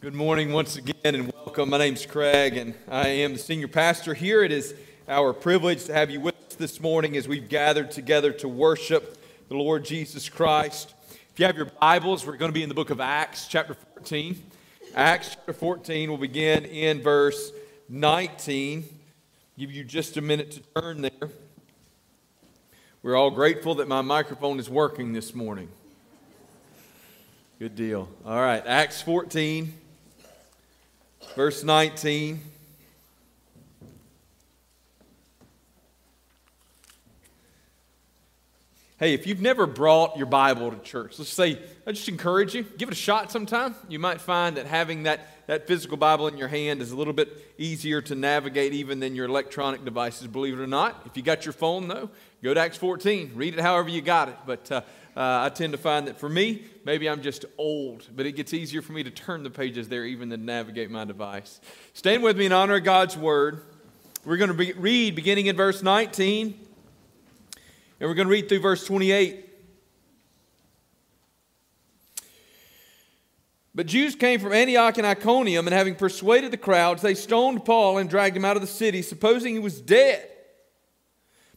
Good morning once again and welcome. My name's Craig and I am the senior pastor here. It is our privilege to have you with us this morning as we've gathered together to worship the Lord Jesus Christ. If you have your Bibles, we're going to be in the book of Acts, chapter 14. Acts chapter 14 will begin in verse 19. Give you just a minute to turn there. We're all grateful that my microphone is working this morning. Good deal. All right, Acts 14 verse 19. Hey, if you've never brought your Bible to church, let's say, I just encourage you, give it a shot sometime. You might find that having that, that physical Bible in your hand is a little bit easier to navigate even than your electronic devices, believe it or not. If you got your phone, though, go to Acts 14. Read it however you got it. But uh, uh, I tend to find that for me, maybe I'm just old, but it gets easier for me to turn the pages there even than navigate my device. Stand with me in honor of God's word. We're going to be, read beginning in verse 19, and we're going to read through verse 28. But Jews came from Antioch and Iconium, and having persuaded the crowds, they stoned Paul and dragged him out of the city, supposing he was dead.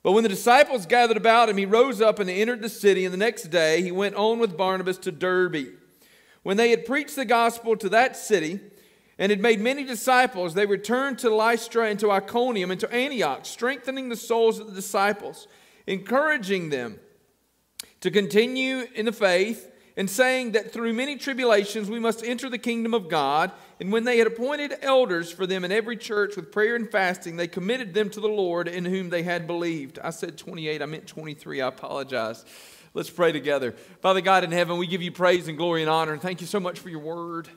But when the disciples gathered about him, he rose up and entered the city, and the next day he went on with Barnabas to Derbe. When they had preached the gospel to that city and had made many disciples, they returned to Lystra and to Iconium and to Antioch, strengthening the souls of the disciples, encouraging them to continue in the faith and saying that through many tribulations we must enter the kingdom of God. And when they had appointed elders for them in every church with prayer and fasting, they committed them to the Lord in whom they had believed. I said 28, I meant 23. I apologize. Let's pray together. Father God in heaven, we give you praise and glory and honor, and thank you so much for your word.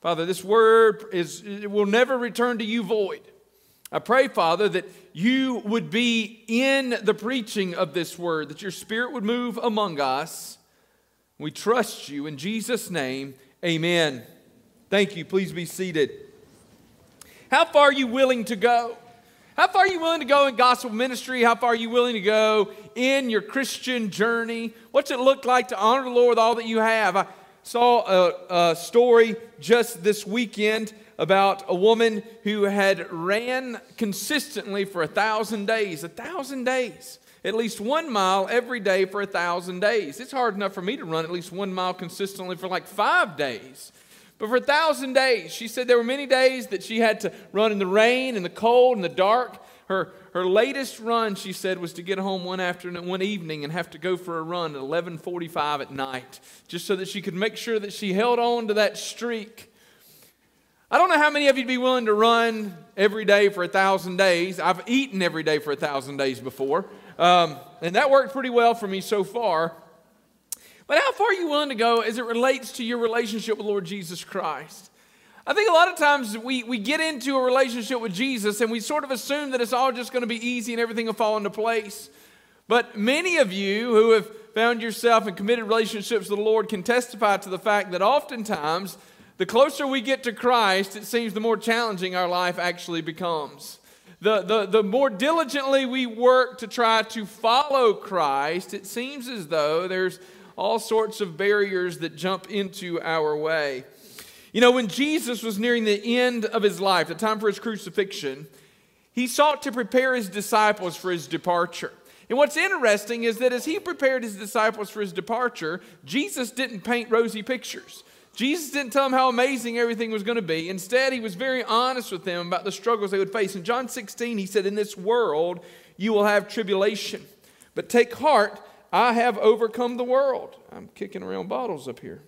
Father, this word is will never return to you void. I pray, Father, that you would be in the preaching of this word, that your spirit would move among us we trust you. In Jesus' name, amen. Thank you. Please be seated. How far are you willing to go? How far are you willing to go in gospel ministry? How far are you willing to go in your Christian journey? What's it look like to honor the Lord with all that you have? I saw a, a story just this weekend about a woman who had ran consistently for a thousand days. A thousand days at least one mile every day for a thousand days. It's hard enough for me to run at least one mile consistently for like five days. But for a thousand days, she said there were many days that she had to run in the rain, and the cold, and the dark. Her, her latest run, she said, was to get home one afternoon, one evening, and have to go for a run at 11:45 at night, just so that she could make sure that she held on to that streak. I don't know how many of you'd be willing to run every day for a thousand days. I've eaten every day for a thousand days before. Um, and that worked pretty well for me so far. But how far are you willing to go as it relates to your relationship with Lord Jesus Christ? I think a lot of times we, we get into a relationship with Jesus and we sort of assume that it's all just going to be easy and everything will fall into place. But many of you who have found yourself in committed relationships with the Lord can testify to the fact that oftentimes the closer we get to Christ, it seems the more challenging our life actually becomes the, the, the more diligently we work to try to follow Christ, it seems as though there's all sorts of barriers that jump into our way. You know, when Jesus was nearing the end of his life, the time for his crucifixion, he sought to prepare his disciples for his departure. And what's interesting is that as he prepared his disciples for his departure, Jesus didn't paint rosy pictures. Jesus didn't tell them how amazing everything was going to be. Instead, he was very honest with them about the struggles they would face. In John 16, he said, In this world you will have tribulation, but take heart, I have overcome the world. I'm kicking around bottles up here.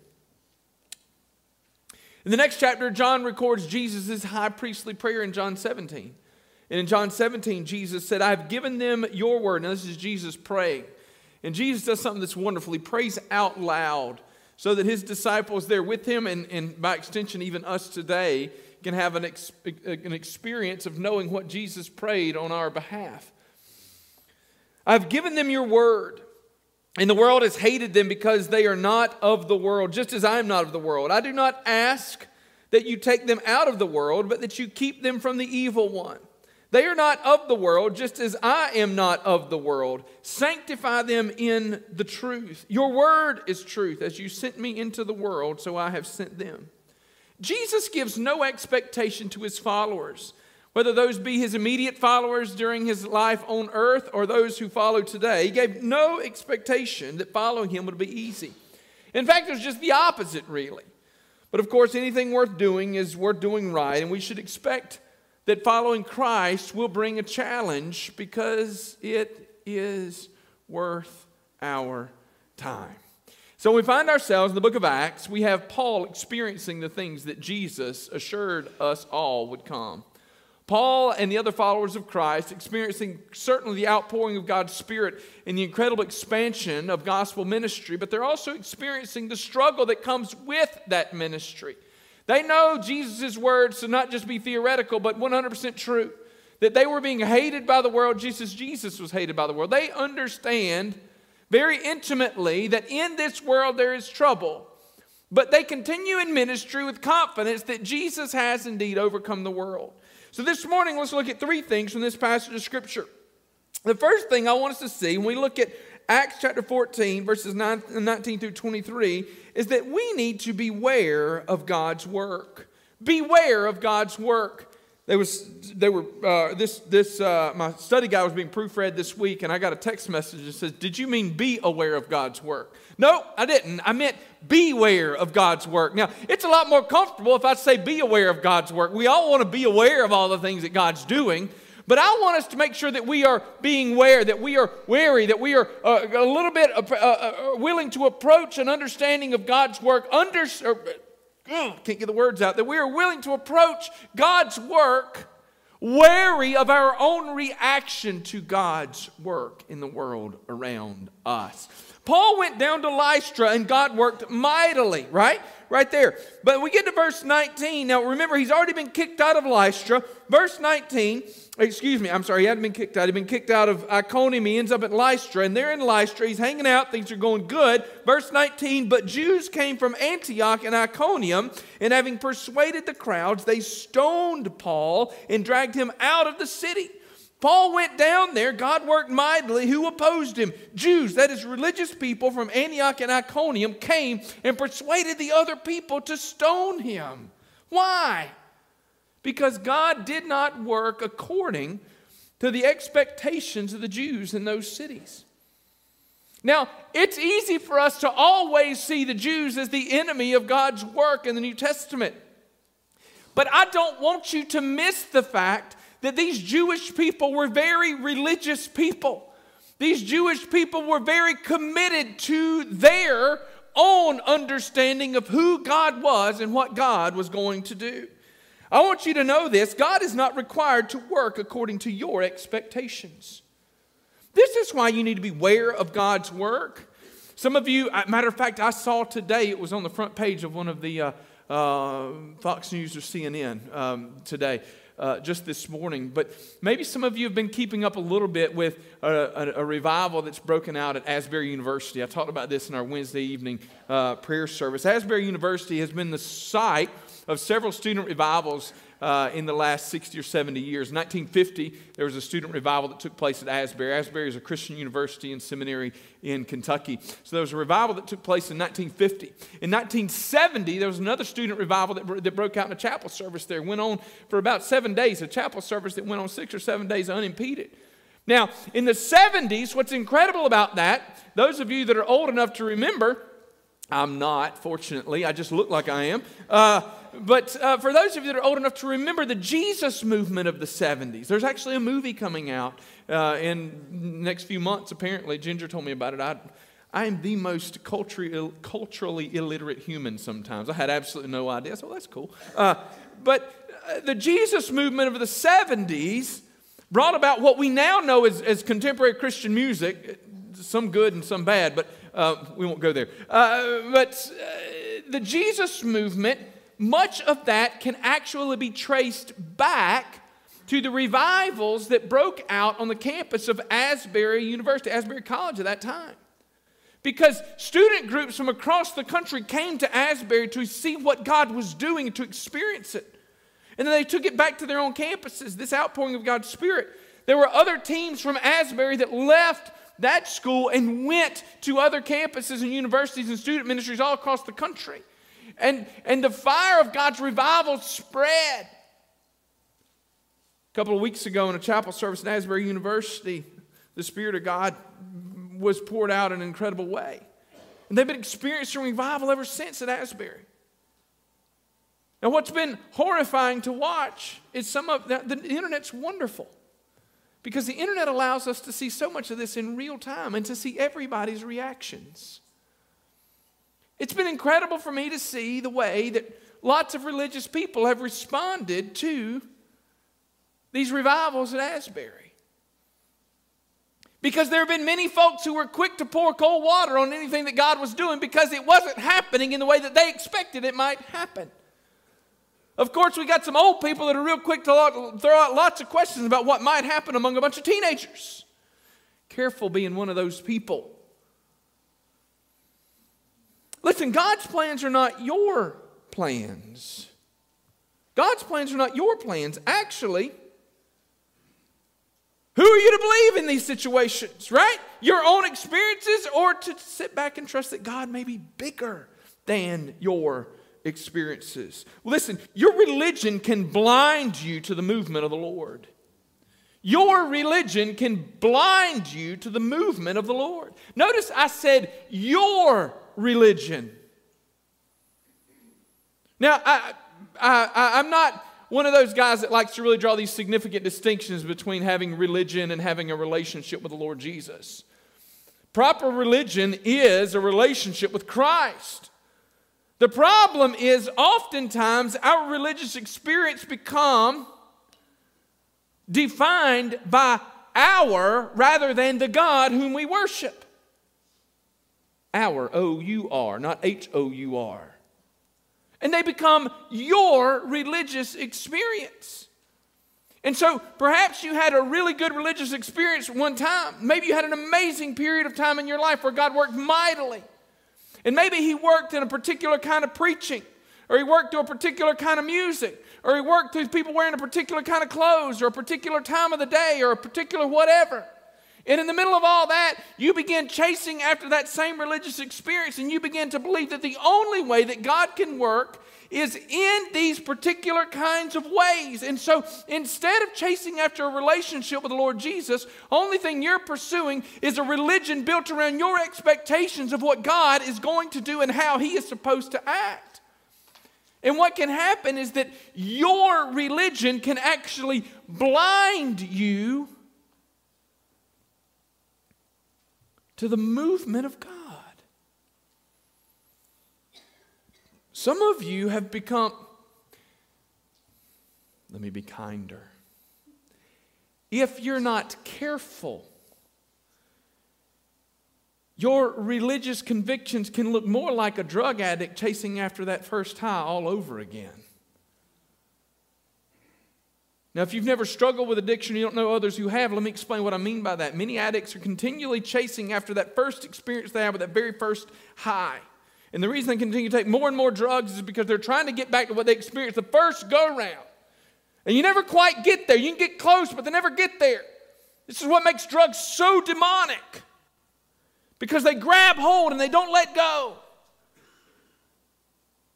In the next chapter, John records Jesus' high priestly prayer in John 17. And in John 17, Jesus said, I have given them your word. Now, this is Jesus praying. And Jesus does something that's wonderful. He prays out loud so that his disciples there with him, and, and by extension, even us today, can have an, ex- an experience of knowing what Jesus prayed on our behalf. I've given them your word, and the world has hated them because they are not of the world, just as I am not of the world. I do not ask that you take them out of the world, but that you keep them from the evil one. They are not of the world, just as I am not of the world. Sanctify them in the truth. Your word is truth. As you sent me into the world, so I have sent them. Jesus gives no expectation to his followers, whether those be his immediate followers during his life on earth or those who follow today. He gave no expectation that following him would be easy. In fact, it was just the opposite, really. But of course, anything worth doing is worth doing right, and we should expect that following Christ will bring a challenge because it is worth our time. So we find ourselves in the book of Acts, we have Paul experiencing the things that Jesus assured us all would come. Paul and the other followers of Christ experiencing certainly the outpouring of God's Spirit and the incredible expansion of gospel ministry, but they're also experiencing the struggle that comes with that ministry. They know Jesus' words to not just be theoretical, but 100% true. That they were being hated by the world, Jesus, Jesus was hated by the world. They understand very intimately that in this world there is trouble, but they continue in ministry with confidence that Jesus has indeed overcome the world. So this morning, let's look at three things from this passage of Scripture. The first thing I want us to see when we look at Acts chapter 14, verses 19 through 23, is that we need to beware of God's work. Beware of God's work. There was, they were, uh, this, this, uh, my study guide was being proofread this week, and I got a text message that says, Did you mean be aware of God's work? No, I didn't. I meant beware of God's work. Now, it's a lot more comfortable if I say be aware of God's work. We all want to be aware of all the things that God's doing. But I want us to make sure that we are being aware, that we are wary, that we are uh, a little bit uh, uh, uh willing to approach an understanding of God's work. Under, or, uh, can't get the words out. That we are willing to approach God's work wary of our own reaction to God's work in the world around us. Paul went down to Lystra and God worked mightily, right? Right there. But we get to verse 19. Now remember, he's already been kicked out of Lystra. Verse 19, excuse me, I'm sorry, he hadn't been kicked out. He'd been kicked out of Iconium. He ends up at Lystra, and there in Lystra, he's hanging out, things are going good. Verse 19, but Jews came from Antioch and Iconium, and having persuaded the crowds, they stoned Paul and dragged him out of the city. Paul went down there, God worked mightily. Who opposed him? Jews, that is, religious people from Antioch and Iconium, came and persuaded the other people to stone him. Why? Because God did not work according to the expectations of the Jews in those cities. Now, it's easy for us to always see the Jews as the enemy of God's work in the New Testament. But I don't want you to miss the fact that these Jewish people were very religious people. These Jewish people were very committed to their own understanding of who God was and what God was going to do. I want you to know this God is not required to work according to your expectations. This is why you need to be aware of God's work. Some of you, matter of fact, I saw today, it was on the front page of one of the uh, uh, Fox News or CNN um, today uh, just this morning. But maybe some of you have been keeping up a little bit with a, a, a revival that's broken out at Asbury University. I talked about this in our Wednesday evening uh, prayer service. Asbury University has been the site of several student revivals uh, in the last 60 or 70 years. 1950, there was a student revival that took place at Asbury. Asbury is a Christian university and seminary in Kentucky. So there was a revival that took place in 1950. In 1970, there was another student revival that, that broke out in a chapel service there. Went on for about seven days, a chapel service that went on six or seven days unimpeded. Now, in the 70s, what's incredible about that, those of you that are old enough to remember, I'm not, fortunately, I just look like I am. Uh, but uh, for those of you that are old enough to remember the Jesus movement of the 70s, there's actually a movie coming out uh, in next few months, apparently. Ginger told me about it. I, I am the most culturally, culturally illiterate human sometimes. I had absolutely no idea, so that's cool. Uh, but uh, the Jesus movement of the 70s brought about what we now know as, as contemporary Christian music, some good and some bad, but uh, we won't go there. Uh, but the Jesus movement much of that can actually be traced back to the revivals that broke out on the campus of Asbury University, Asbury College at that time. Because student groups from across the country came to Asbury to see what God was doing and to experience it. And then they took it back to their own campuses, this outpouring of God's Spirit. There were other teams from Asbury that left that school and went to other campuses and universities and student ministries all across the country. And, and the fire of God's revival spread. A couple of weeks ago in a chapel service at Asbury University, the Spirit of God was poured out in an incredible way. And they've been experiencing revival ever since at Asbury. Now, what's been horrifying to watch is some of the, the internet's wonderful because the internet allows us to see so much of this in real time and to see everybody's reactions. It's been incredible for me to see the way that lots of religious people have responded to these revivals at Asbury. Because there have been many folks who were quick to pour cold water on anything that God was doing because it wasn't happening in the way that they expected it might happen. Of course, we got some old people that are real quick to throw out lots of questions about what might happen among a bunch of teenagers. Careful being one of those people. Listen, God's plans are not your plans. God's plans are not your plans. Actually, who are you to believe in these situations, right? Your own experiences or to sit back and trust that God may be bigger than your experiences. Listen, your religion can blind you to the movement of the Lord. Your religion can blind you to the movement of the Lord. Notice I said your religion. Now, I, I, I'm not one of those guys that likes to really draw these significant distinctions between having religion and having a relationship with the Lord Jesus. Proper religion is a relationship with Christ. The problem is oftentimes our religious experience become defined by our rather than the God whom we worship. Our, O U R, not H O U R. And they become your religious experience. And so perhaps you had a really good religious experience one time. Maybe you had an amazing period of time in your life where God worked mightily. And maybe he worked in a particular kind of preaching, or he worked through a particular kind of music, or he worked through people wearing a particular kind of clothes, or a particular time of the day, or a particular whatever. And in the middle of all that, you begin chasing after that same religious experience, and you begin to believe that the only way that God can work is in these particular kinds of ways. And so instead of chasing after a relationship with the Lord Jesus, only thing you're pursuing is a religion built around your expectations of what God is going to do and how he is supposed to act. And what can happen is that your religion can actually blind you to the movement of God. Some of you have become, let me be kinder. If you're not careful, your religious convictions can look more like a drug addict chasing after that first high all over again. Now, if you've never struggled with addiction, you don't know others who have, let me explain what I mean by that. Many addicts are continually chasing after that first experience they have with that very first high. And the reason they continue to take more and more drugs is because they're trying to get back to what they experienced the first go round. And you never quite get there. You can get close, but they never get there. This is what makes drugs so demonic because they grab hold and they don't let go.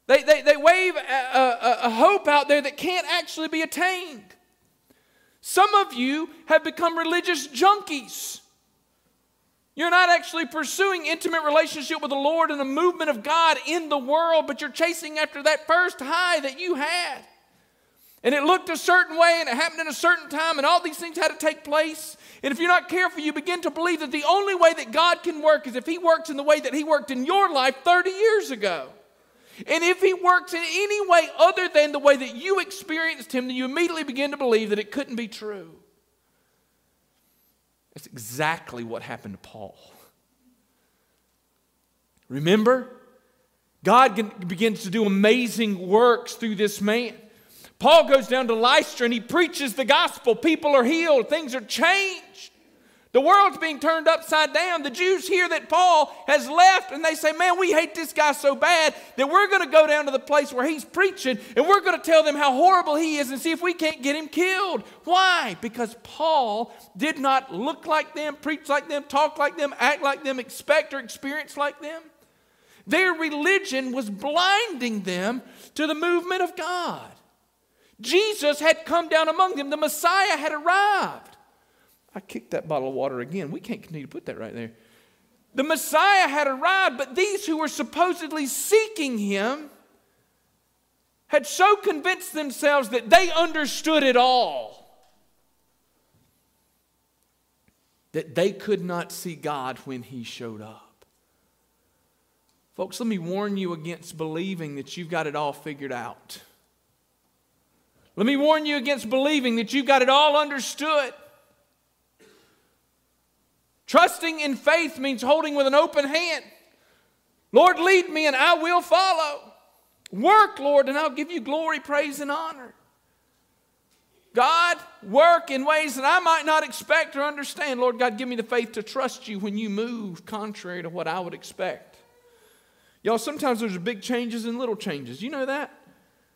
They, they, they wave a, a, a hope out there that can't actually be attained. Some of you have become religious junkies. You're not actually pursuing intimate relationship with the Lord and the movement of God in the world, but you're chasing after that first high that you had. And it looked a certain way and it happened in a certain time, and all these things had to take place. And if you're not careful, you begin to believe that the only way that God can work is if He works in the way that He worked in your life 30 years ago. And if He works in any way other than the way that you experienced Him, then you immediately begin to believe that it couldn't be true. That's exactly what happened to Paul. Remember? God begins to do amazing works through this man. Paul goes down to Lystra and he preaches the gospel. People are healed, things are changed. The world's being turned upside down. The Jews hear that Paul has left and they say, Man, we hate this guy so bad that we're going to go down to the place where he's preaching and we're going to tell them how horrible he is and see if we can't get him killed. Why? Because Paul did not look like them, preach like them, talk like them, act like them, expect or experience like them. Their religion was blinding them to the movement of God. Jesus had come down among them, the Messiah had arrived. I kicked that bottle of water again. We can't continue to put that right there. The Messiah had arrived, but these who were supposedly seeking him had so convinced themselves that they understood it all that they could not see God when he showed up. Folks, let me warn you against believing that you've got it all figured out. Let me warn you against believing that you've got it all understood. Trusting in faith means holding with an open hand. Lord, lead me and I will follow. Work, Lord, and I'll give you glory, praise, and honor. God, work in ways that I might not expect or understand. Lord God, give me the faith to trust you when you move contrary to what I would expect. Y'all, sometimes there's big changes and little changes. You know that?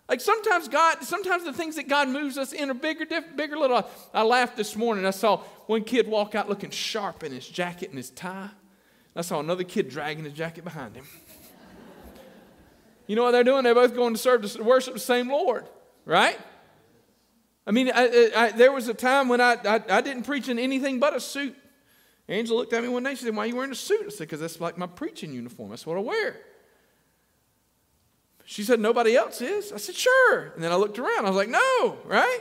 Like sometimes God, sometimes the things that God moves us in are bigger, diff, bigger, little. I laughed this morning. I saw one kid walk out looking sharp in his jacket and his tie. I saw another kid dragging his jacket behind him. you know what they're doing? They're both going to serve to worship the same Lord, right? I mean, I, I, there was a time when I, I, didn't preach in anything but a suit. Angela looked at me one day. She said, Why are you wearing a suit? I said, Because that's like my preaching uniform. That's what I wear. She said, Nobody else is. I said, Sure. And then I looked around. I was like, No, right?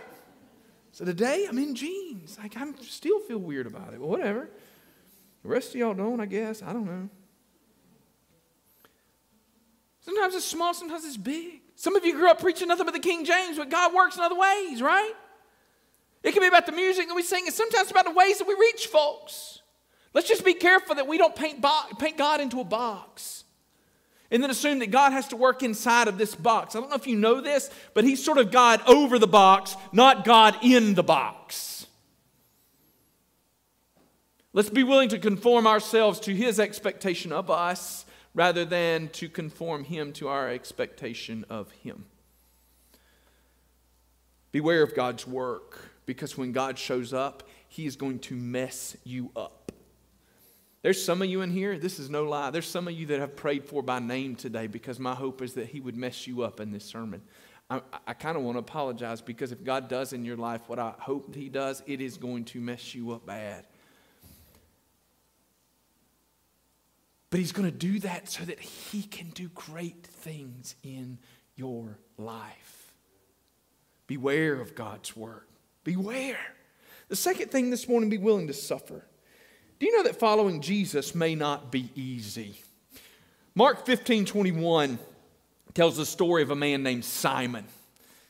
So today I'm in jeans. Like, I still feel weird about it, but whatever. The rest of y'all don't, I guess. I don't know. Sometimes it's small, sometimes it's big. Some of you grew up preaching nothing but the King James, but God works in other ways, right? It can be about the music that we sing, and sometimes about the ways that we reach folks. Let's just be careful that we don't paint, bo- paint God into a box and then assume that God has to work inside of this box. I don't know if you know this, but He's sort of God over the box, not God in the box. Let's be willing to conform ourselves to His expectation of us rather than to conform him to our expectation of him. Beware of God's work because when God shows up, he is going to mess you up. There's some of you in here, this is no lie. There's some of you that have prayed for by name today because my hope is that he would mess you up in this sermon. I, I kind of want to apologize because if God does in your life what I hope he does, it is going to mess you up bad. But he's going to do that so that he can do great things in your life. Beware of God's word. Beware. The second thing this morning, be willing to suffer. Do you know that following Jesus may not be easy? Mark 15 21 tells the story of a man named Simon.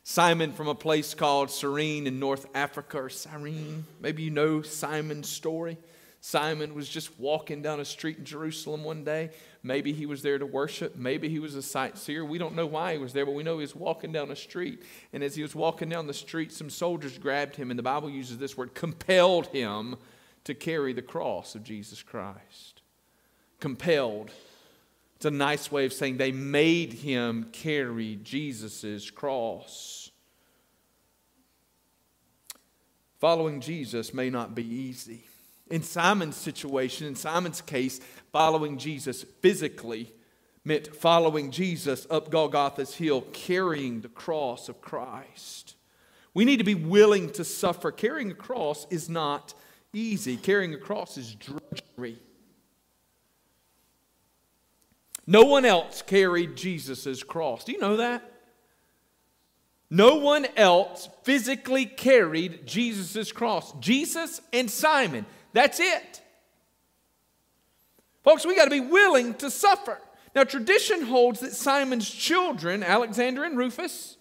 Simon from a place called Cyrene in North Africa, or Cyrene. Maybe you know Simon's story. Simon was just walking down a street in Jerusalem one day. Maybe he was there to worship. Maybe he was a sightseer. We don't know why he was there, but we know he was walking down a street. And as he was walking down the street, some soldiers grabbed him, and the Bible uses this word compelled him to carry the cross of Jesus Christ. Compelled. It's a nice way of saying they made him carry Jesus' cross. Following Jesus may not be easy. In Simon's situation, in Simon's case, following Jesus physically meant following Jesus up Golgotha's hill, carrying the cross of Christ. We need to be willing to suffer. Carrying a cross is not easy, carrying a cross is drudgery. No one else carried Jesus' cross. Do you know that? No one else physically carried Jesus' cross. Jesus and Simon. That's it. Folks, we got to be willing to suffer. Now, tradition holds that Simon's children, Alexander and Rufus,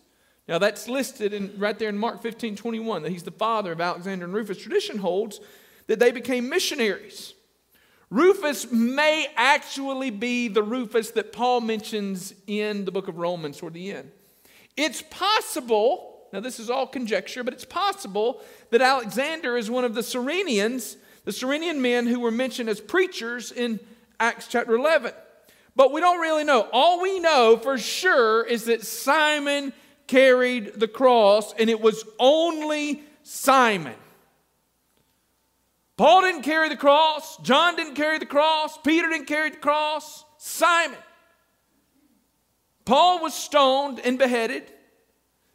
now that's listed in, right there in Mark 15 21, that he's the father of Alexander and Rufus. Tradition holds that they became missionaries. Rufus may actually be the Rufus that Paul mentions in the book of Romans toward the end. It's possible, now this is all conjecture, but it's possible that Alexander is one of the Cyrenians the Cyrenian men who were mentioned as preachers in Acts chapter 11. But we don't really know. All we know for sure is that Simon carried the cross, and it was only Simon. Paul didn't carry the cross, John didn't carry the cross, Peter didn't carry the cross, Simon. Paul was stoned and beheaded.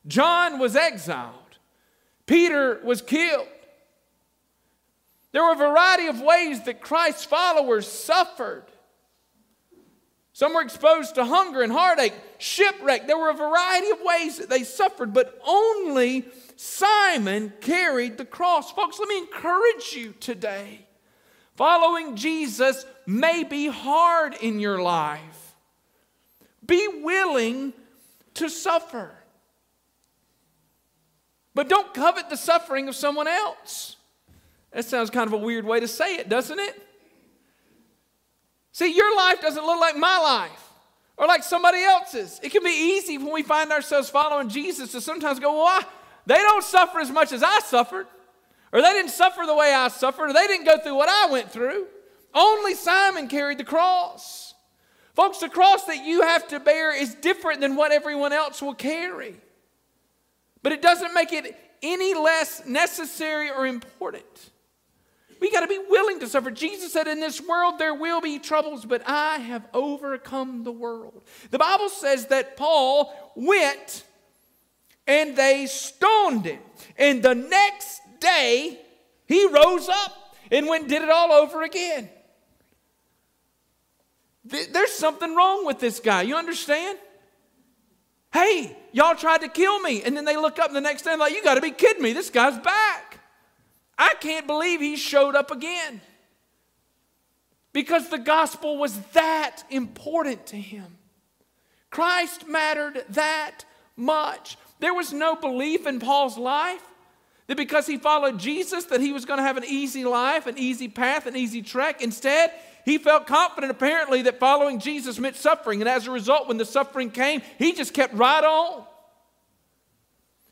John was exiled. Peter was killed. There were a variety of ways that Christ's followers suffered. Some were exposed to hunger and heartache, shipwreck. There were a variety of ways that they suffered, but only Simon carried the cross. Folks, let me encourage you today. Following Jesus may be hard in your life. Be willing to suffer. But don't covet the suffering of someone else. That sounds kind of a weird way to say it, doesn't it? See, your life doesn't look like my life or like somebody else's. It can be easy when we find ourselves following Jesus to sometimes go, well, they don't suffer as much as I suffered, or they didn't suffer the way I suffered, or they didn't go through what I went through. Only Simon carried the cross. Folks, the cross that you have to bear is different than what everyone else will carry. But it doesn't make it any less necessary or important. We got to be willing to suffer. Jesus said, In this world there will be troubles, but I have overcome the world. The Bible says that Paul went and they stoned him. And the next day he rose up and went and did it all over again. There's something wrong with this guy. You understand? Hey, y'all tried to kill me. And then they look up the next day and like, you got to be kidding me. This guy's back. I can't believe he showed up again. Because the gospel was that important to him. Christ mattered that much. There was no belief in Paul's life that because he followed Jesus that he was going to have an easy life, an easy path, an easy trek. Instead, he felt confident apparently that following Jesus meant suffering. And as a result, when the suffering came, he just kept right on.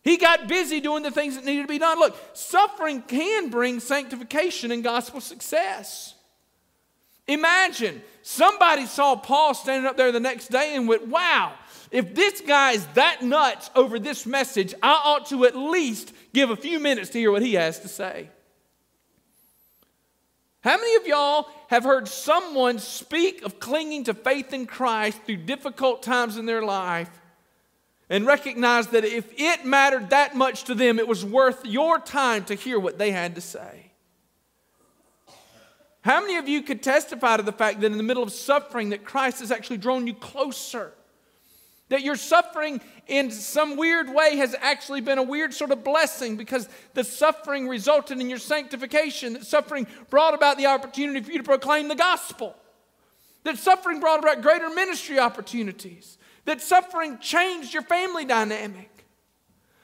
He got busy doing the things that needed to be done. Look, suffering can bring sanctification and gospel success. Imagine somebody saw Paul standing up there the next day and went, Wow, if this guy is that nuts over this message, I ought to at least give a few minutes to hear what he has to say. How many of y'all have heard someone speak of clinging to faith in Christ through difficult times in their life and recognize that if it mattered that much to them, it was worth your time to hear what they had to say? How many of you could testify to the fact that in the middle of suffering that Christ has actually drawn you closer? That your suffering in some weird way has actually been a weird sort of blessing because the suffering resulted in your sanctification. That suffering brought about the opportunity for you to proclaim the gospel. That suffering brought about greater ministry opportunities. That suffering changed your family dynamic.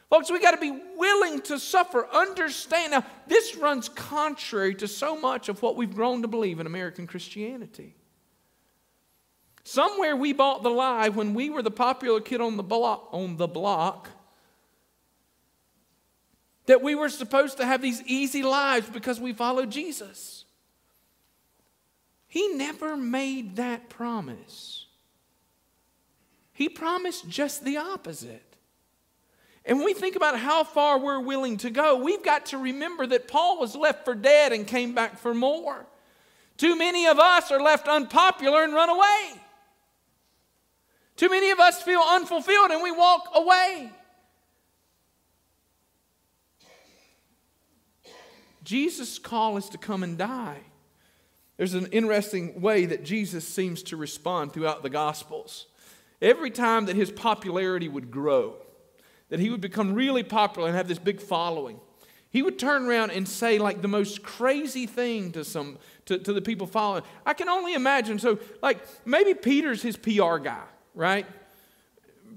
Folks, we got to be willing to suffer. Understand. Now, this runs contrary to so much of what we've grown to believe in American Christianity. Somewhere we bought the lie when we were the popular kid on the block, on the block that we were supposed to have these easy lives because we followed Jesus. He never made that promise. He promised just the opposite. And when we think about how far we're willing to go, we've got to remember that Paul was left for dead and came back for more. Too many of us are left unpopular and run away. Too many of us feel unfulfilled and we walk away. Jesus' call is to come and die. There's an interesting way that Jesus seems to respond throughout the Gospels. Every time that his popularity would grow, that he would become really popular and have this big following, he would turn around and say like the most crazy thing to some to, to the people following. I can only imagine. So, like maybe Peter's his PR guy right?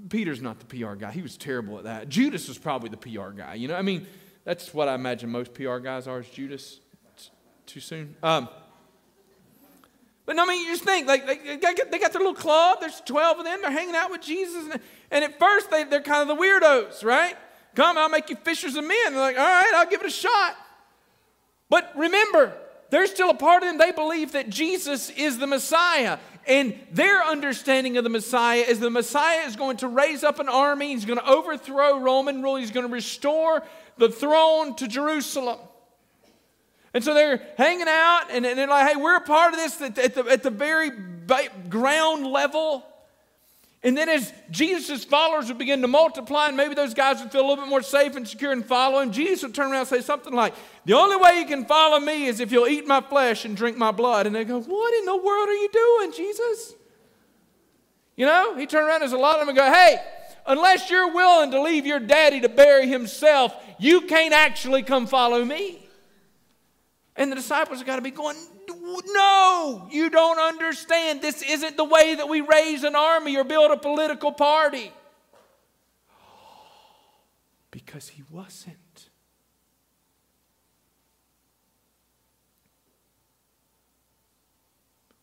Peter's not the PR guy. He was terrible at that. Judas was probably the PR guy. You know, I mean, that's what I imagine most PR guys are. Is Judas it's too soon? Um, but no, I mean, you just think like they got, they got their little club. There's twelve of them. They're hanging out with Jesus, and, and at first they, they're kind of the weirdos, right? Come, I'll make you fishers of men. They're like, all right, I'll give it a shot. But remember, there's still a part of them, they believe that Jesus is the Messiah. And their understanding of the Messiah is the Messiah is going to raise up an army, he's going to overthrow Roman rule, he's going to restore the throne to Jerusalem. And so they're hanging out, and, they're like, hey, we're a part of this at, the, at the very ground level. And then as Jesus' followers would begin to multiply, and maybe those guys would feel a little bit more safe and secure and follow him, Jesus would turn around and say something like, The only way you can follow me is if you'll eat my flesh and drink my blood. And they go, What in the world are you doing, Jesus? You know, he turned around, there's a lot of them and go, Hey, unless you're willing to leave your daddy to bury himself, you can't actually come follow me. And the disciples have got to be going, No, you don't understand. This isn't the way that we raise an army or build a political party. Because he wasn't.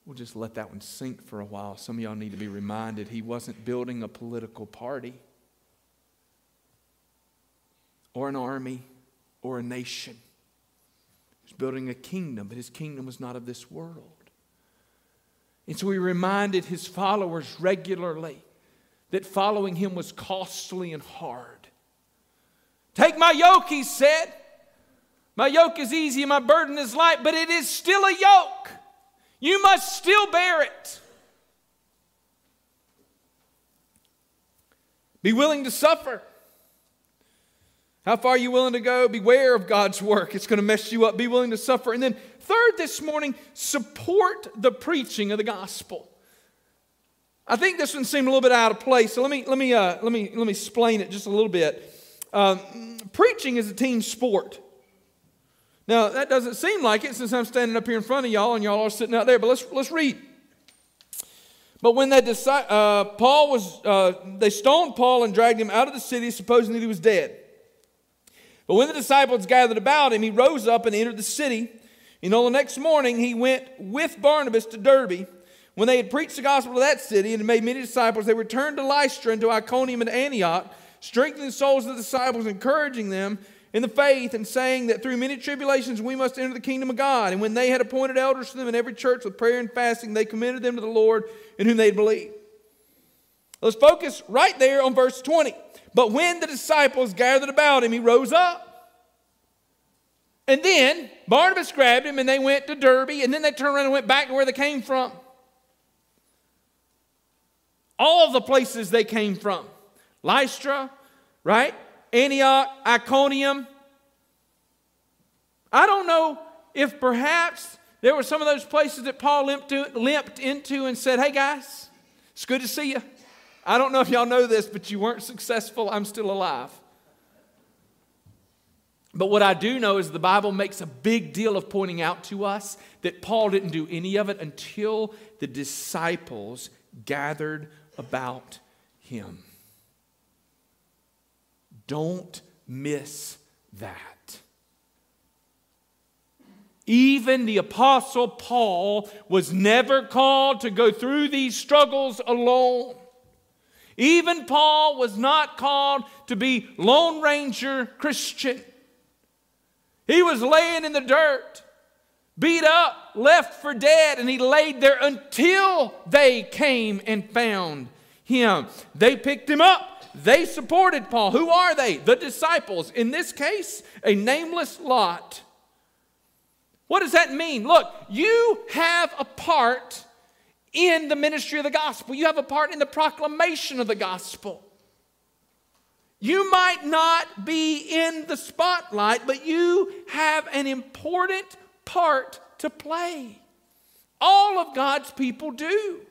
We'll just let that one sink for a while. Some of y'all need to be reminded he wasn't building a political party or an army or a nation building a kingdom, but his kingdom was not of this world. And so he reminded his followers regularly that following him was costly and hard. Take my yoke, he said. My yoke is easy my burden is light, but it is still a yoke. You must still bear it. Be willing to suffer. How far are you willing to go? Beware of God's work. It's going to mess you up. Be willing to suffer. And then, third, this morning, support the preaching of the gospel. I think this one seemed a little bit out of place, so let me, let me, uh, let me, let me explain it just a little bit. Um, preaching is a team sport. Now, that doesn't seem like it since I'm standing up here in front of y'all and y'all are sitting out there, but let's, let's read. But when they decided, uh, Paul was, uh, they stoned Paul and dragged him out of the city, supposing that he was dead. But when the disciples gathered about him, he rose up and entered the city. You know, the next morning he went with Barnabas to Derbe. When they had preached the gospel to that city and made many disciples, they returned to Lystra and to Iconium and Antioch, strengthening the souls of the disciples, encouraging them in the faith, and saying that through many tribulations we must enter the kingdom of God. And when they had appointed elders to them in every church with prayer and fasting, they commended them to the Lord in whom they believed. Let's focus right there on verse 20. But when the disciples gathered about him, he rose up. And then Barnabas grabbed him and they went to Derbe, and then they turned around and went back to where they came from. All the places they came from Lystra, right? Antioch, Iconium. I don't know if perhaps there were some of those places that Paul limped, to, limped into and said, Hey guys, it's good to see you. I don't know if y'all know this, but you weren't successful. I'm still alive. But what I do know is the Bible makes a big deal of pointing out to us that Paul didn't do any of it until the disciples gathered about him. Don't miss that. Even the Apostle Paul was never called to go through these struggles alone. Even Paul was not called to be Lone Ranger Christian. He was laying in the dirt, beat up, left for dead, and he laid there until they came and found him. They picked him up. They supported Paul. Who are they? The disciples. In this case, a nameless lot. What does that mean? Look, you have a part in the ministry of the gospel, you have a part in the proclamation of the gospel. You might not be in the spotlight, but you have an important part to play. All of God's people do.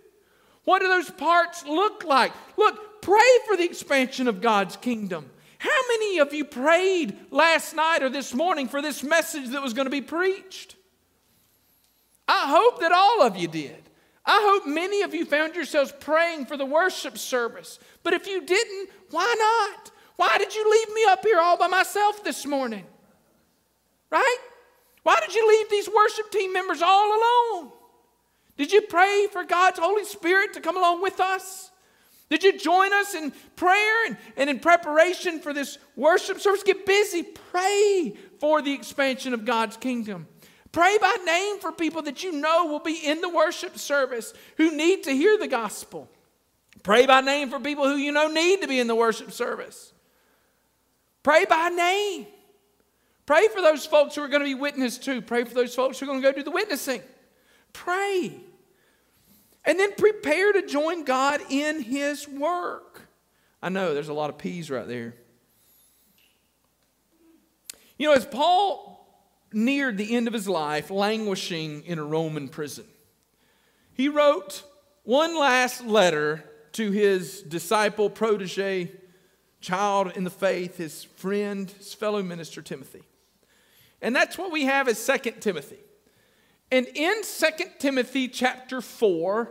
What do those parts look like? Look, pray for the expansion of God's kingdom. How many of you prayed last night or this morning for this message that was going to be preached? I hope that all of you did. I hope many of you found yourselves praying for the worship service. But if you didn't, why not? Why did you leave me up here all by myself this morning? Right? Why did you leave these worship team members all alone? Did you pray for God's Holy Spirit to come along with us? Did you join us in prayer and, and in preparation for this worship service? Get busy. Pray for the expansion of God's kingdom. Pray by name for people that you know will be in the worship service who need to hear the gospel. Pray by name for people who you know need to be in the worship service. Pray by name. Pray for those folks who are going to be witnessed to. Pray for those folks who are going to go do the witnessing. Pray. And then prepare to join God in His work. I know there's a lot of P's right there. You know, as Paul neared the end of his life, languishing in a Roman prison, he wrote one last letter to his disciple, protege, child in the faith, his friend, his fellow minister, Timothy. And that's what we have as Second Timothy. And in Second Timothy chapter 4,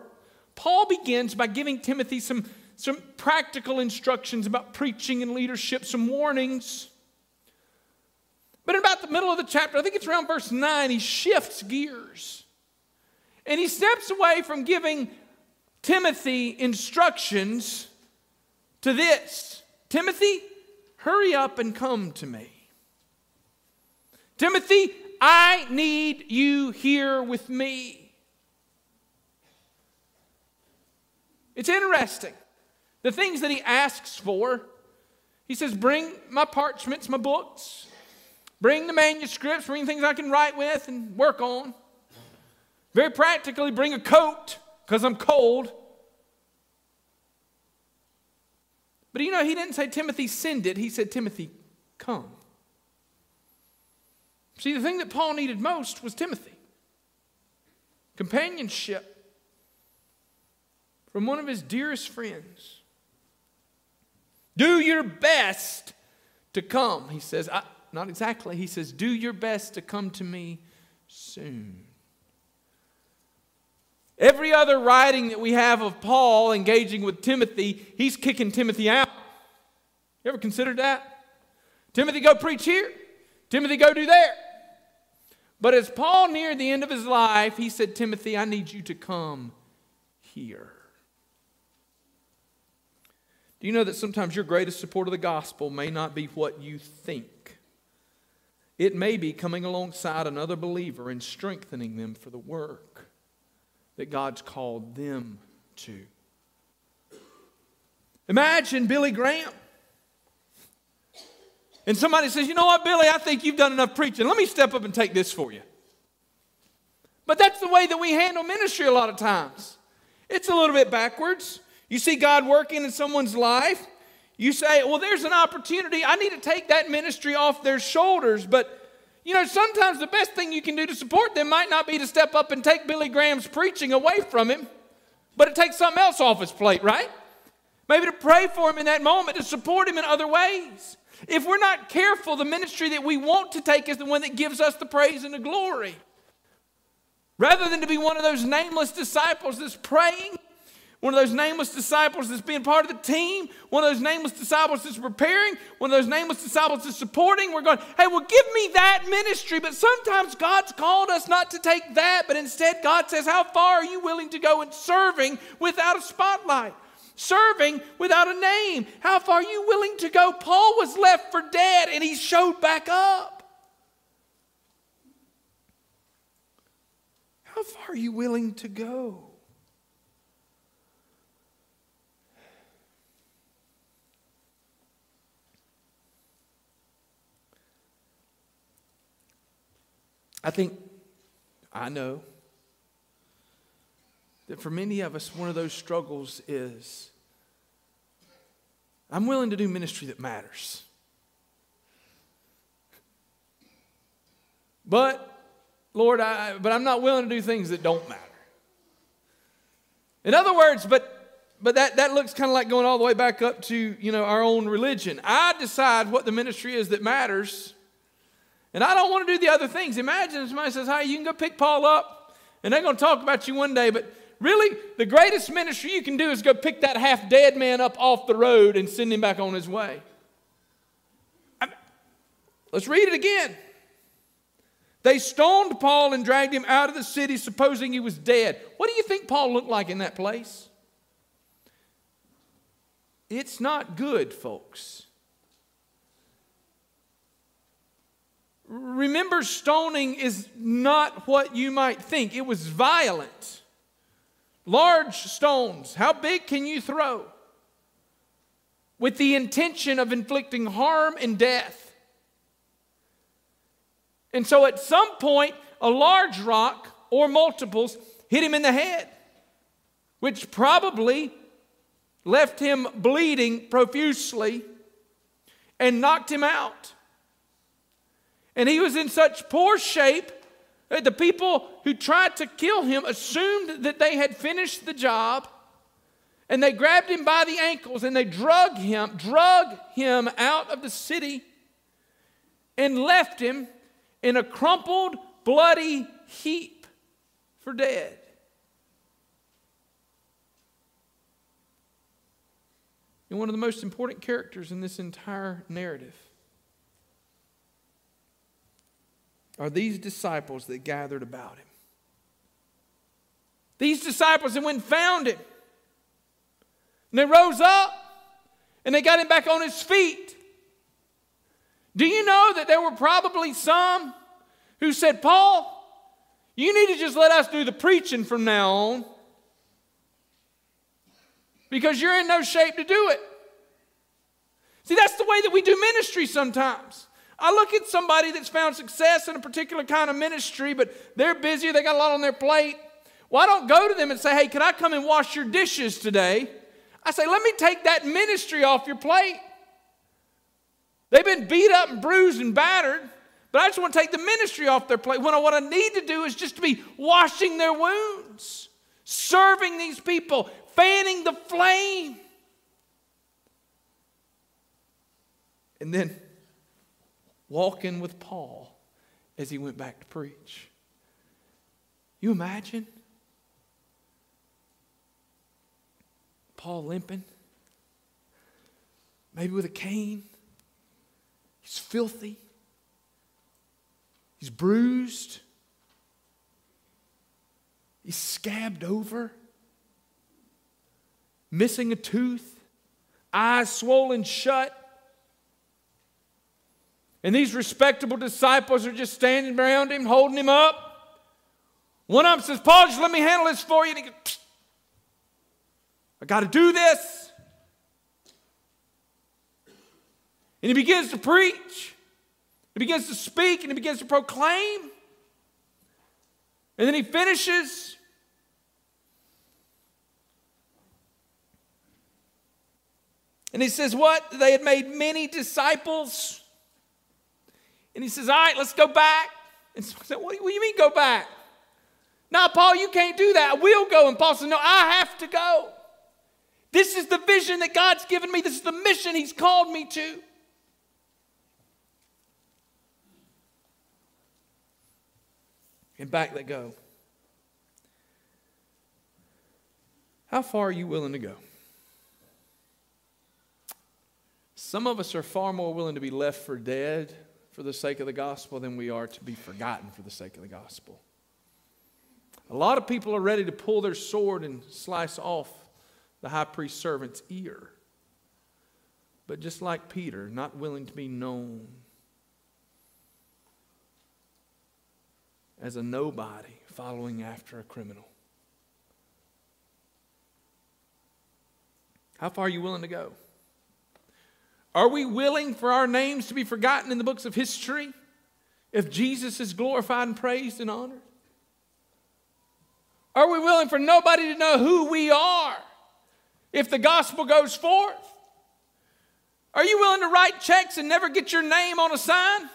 Paul begins by giving Timothy some, some practical instructions about preaching and leadership, some warnings. But in about the middle of the chapter, I think it's around verse 9, he shifts gears. And he steps away from giving Timothy instructions to this Timothy, hurry up and come to me. Timothy, I need you here with me. It's interesting. The things that he asks for, he says, Bring my parchments, my books, bring the manuscripts, bring things I can write with and work on. Very practically, bring a coat because I'm cold. But you know, he didn't say, Timothy, send it. He said, Timothy, come. See, the thing that Paul needed most was Timothy companionship from one of his dearest friends. Do your best to come. He says, not exactly. He says, do your best to come to me soon. Every other writing that we have of Paul engaging with Timothy, he's kicking Timothy out. You ever considered that? Timothy, go preach here. Timothy, go do there. But as Paul neared the end of his life, he said, Timothy, I need you to come here. Do you know that sometimes your greatest support of the gospel may not be what you think? It may be coming alongside another believer and strengthening them for the work that God's called them to. Imagine Billy Graham. And somebody says, You know what, Billy, I think you've done enough preaching. Let me step up and take this for you. But that's the way that we handle ministry a lot of times. It's a little bit backwards. You see God working in someone's life, you say, Well, there's an opportunity. I need to take that ministry off their shoulders. But you know, sometimes the best thing you can do to support them might not be to step up and take Billy Graham's preaching away from him, but it takes something else off his plate, right? Maybe to pray for him in that moment, to support him in other ways. If we're not careful, the ministry that we want to take is the one that gives us the praise and the glory. Rather than to be one of those nameless disciples that's praying one of those nameless disciples that's being part of the team, one of those nameless disciples that's preparing, one of those nameless disciples that's supporting. We're going, hey, well, give me that ministry. But sometimes God's called us not to take that, but instead God says, how far are you willing to go in serving without a spotlight? Serving without a name. How far are you willing to go? Paul was left for dead and he showed back up. How far are you willing to go? I think, I know, that for many of us, one of those struggles is I'm willing to do ministry that matters. But, Lord, I, but I'm not willing to do things that don't matter. In other words, but but that, that looks kind of like going all the way back up to you know our own religion. I decide what the ministry is that matters, and I don't want to do the other things. Imagine somebody says, Hey, you can go pick Paul up, and they're going to talk about you one day, but really, the greatest ministry you can do is go pick that half dead man up off the road and send him back on his way. I, let's read it again. They stoned Paul and dragged him out of the city, supposing he was dead. What do you think Paul looked like in that place? It's not good, folks. Remember, stoning is not what you might think. It was violent. Large stones. How big can you throw? With the intention of inflicting harm and death. And so at some point, a large rock or multiples hit him in the head. which probably left him bleeding profusely and knocked him out. And he was in such poor shape that the people who tried to kill him assumed that they had finished the job. And they grabbed him by the ankles and they drug him, drug him out of the city and left him in a crumpled, bloody heap for dead. And one of the most important characters in this entire narrative are these disciples that gathered about him. These disciples that went and found him. And they rose up and they got him back on his feet. Do you know that there were probably some who said, Paul, you need to just let us do the preaching from now on because you're in no shape to do it. See, that's the way that we do ministry sometimes. I look at somebody that's found success in a particular kind of ministry, but they're busy, they got a lot on their plate. Well, I don't go to them and say, hey, can I come and wash your dishes today? I say, let me take that ministry off your plate. They've been beat up and bruised and battered, but I just want to take the ministry off their plate. When I, what I need to do is just to be washing their wounds, serving these people, fanning the flame. And then walking with Paul as he went back to preach. You imagine? Paul limping, maybe with a cane. He's filthy. He's bruised. He's scabbed over, missing a tooth, eyes swollen shut. And these respectable disciples are just standing around him, holding him up. One of them says, Paul, just let me handle this for you. And he goes, I got to do this. And he begins to preach. He begins to speak and he begins to proclaim. And then he finishes. And he says, What? They had made many disciples. And he says, All right, let's go back. And so I said, What do you mean go back? Now, Paul, you can't do that. I will go. And Paul says, No, I have to go. This is the vision that God's given me. This is the mission He's called me to. And back they go. How far are you willing to go? Some of us are far more willing to be left for dead for the sake of the gospel than we are to be forgotten for the sake of the gospel. A lot of people are ready to pull their sword and slice off the high priest's servant's ear. But just like Peter, not willing to be known as a nobody following after a criminal. How far are you willing to go? Are we willing for our names to be forgotten in the books of history if Jesus is glorified and praised and honored? Are we willing for nobody to know who we are if the gospel goes forth? Are you willing to write checks and never get your name on a sign?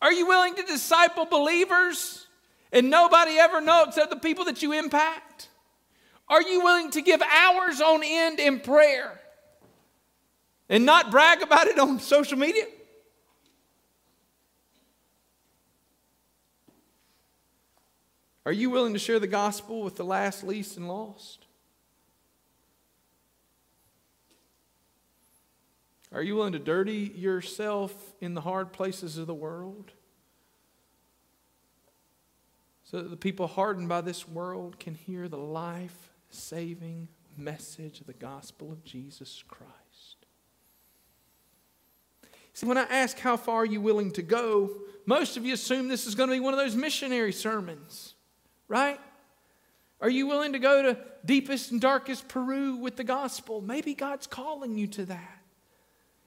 Are you willing to disciple believers and nobody ever know except the people that you impact? Are you willing to give hours on end in prayer and not brag about it on social media? Are you willing to share the gospel with the last, least, and lost? Are you willing to dirty yourself in the hard places of the world? So that the people hardened by this world can hear the life saving message of the gospel of Jesus Christ. See, when I ask how far are you willing to go, most of you assume this is going to be one of those missionary sermons, right? Are you willing to go to deepest and darkest Peru with the gospel? Maybe God's calling you to that.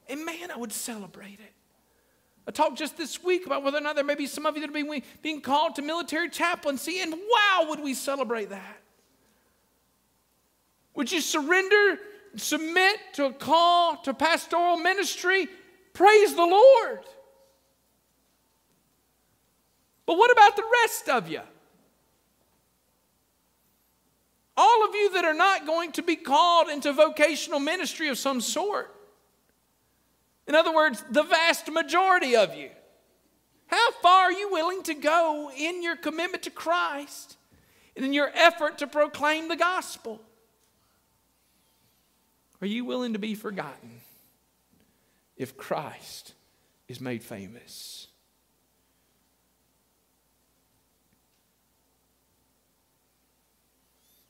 And man, I would celebrate it. I talked just this week about whether or not there may be some of you that are being, being called to military chaplaincy, and wow, would we celebrate that. Would you surrender, submit to a call to pastoral ministry? Praise the Lord. But what about the rest of you? All of you that are not going to be called into vocational ministry of some sort. In other words, the vast majority of you. How far are you willing to go in your commitment to Christ and in your effort to proclaim the gospel? Are you willing to be forgotten if Christ is made famous?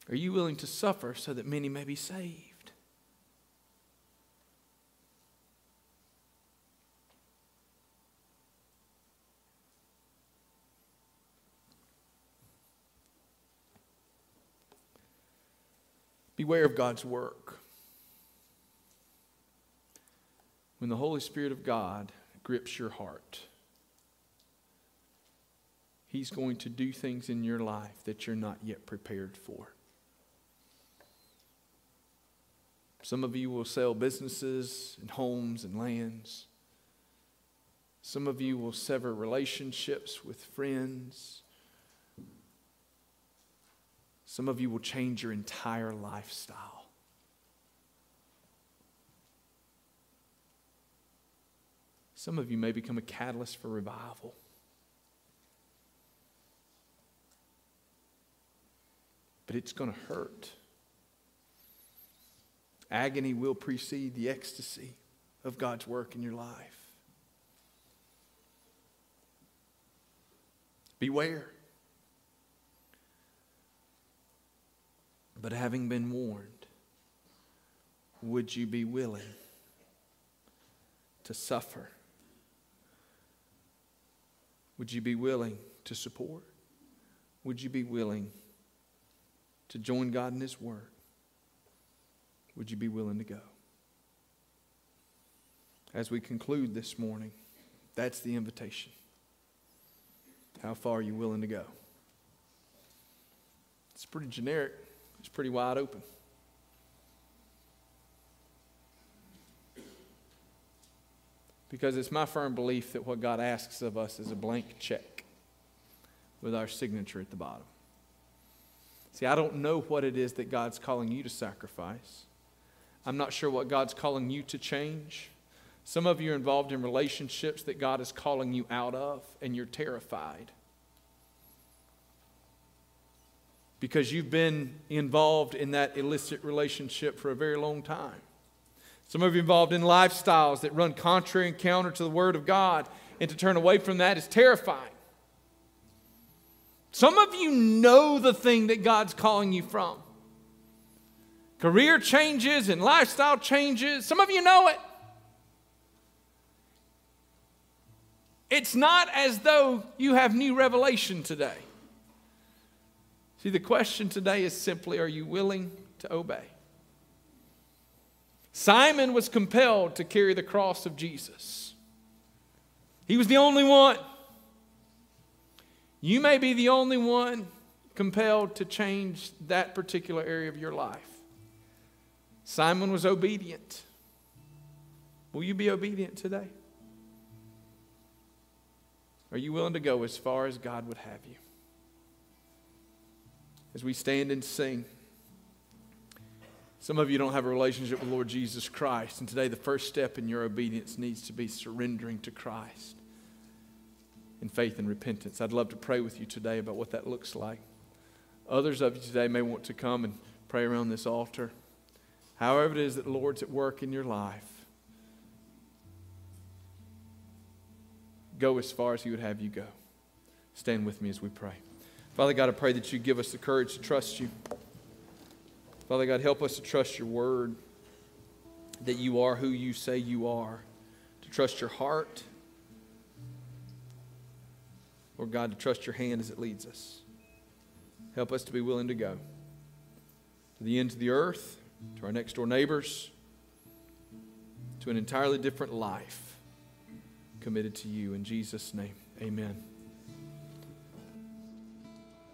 Are you willing to suffer so that many may be saved? Beware of God's work. When the Holy Spirit of God grips your heart, He's going to do things in your life that you're not yet prepared for. Some of you will sell businesses and homes and lands. Some of you will sever relationships with friends. Some of you will change your entire lifestyle. Some of you may become a catalyst for revival. But it's going to hurt. Agony will precede the ecstasy of God's work in your life. Beware. But having been warned, would you be willing to suffer? Would you be willing to support? Would you be willing to join God in His Word? Would you be willing to go? As we conclude this morning, that's the invitation. How far are you willing to go? It's pretty generic. It's pretty wide open. Because it's my firm belief that what God asks of us is a blank check with our signature at the bottom. See, I don't know what it is that God's calling you to sacrifice. I'm not sure what God's calling you to change. Some of you are involved in relationships that God is calling you out of, and you're terrified. because you've been involved in that illicit relationship for a very long time. Some of you involved in lifestyles that run contrary and counter to the Word of God, and to turn away from that is terrifying. Some of you know the thing that God's calling you from. Career changes and lifestyle changes. Some of you know it. It's not as though you have new revelation today. See, the question today is simply are you willing to obey? Simon was compelled to carry the cross of Jesus. He was the only one. You may be the only one compelled to change that particular area of your life. Simon was obedient. Will you be obedient today? Are you willing to go as far as God would have you? as we stand and sing. Some of you don't have a relationship with Lord Jesus Christ, and today the first step in your obedience needs to be surrendering to Christ in faith and repentance. I'd love to pray with you today about what that looks like. Others of you today may want to come and pray around this altar. However, it is that the Lord's at work in your life, go as far as He would have you go. Stand with me as we pray. Father God, I pray that you give us the courage to trust you. Father God, help us to trust your word, that you are who you say you are, to trust your heart. Lord God, to trust your hand as it leads us. Help us to be willing to go to the ends of the earth, to our next door neighbors, to an entirely different life committed to you. In Jesus' name, amen.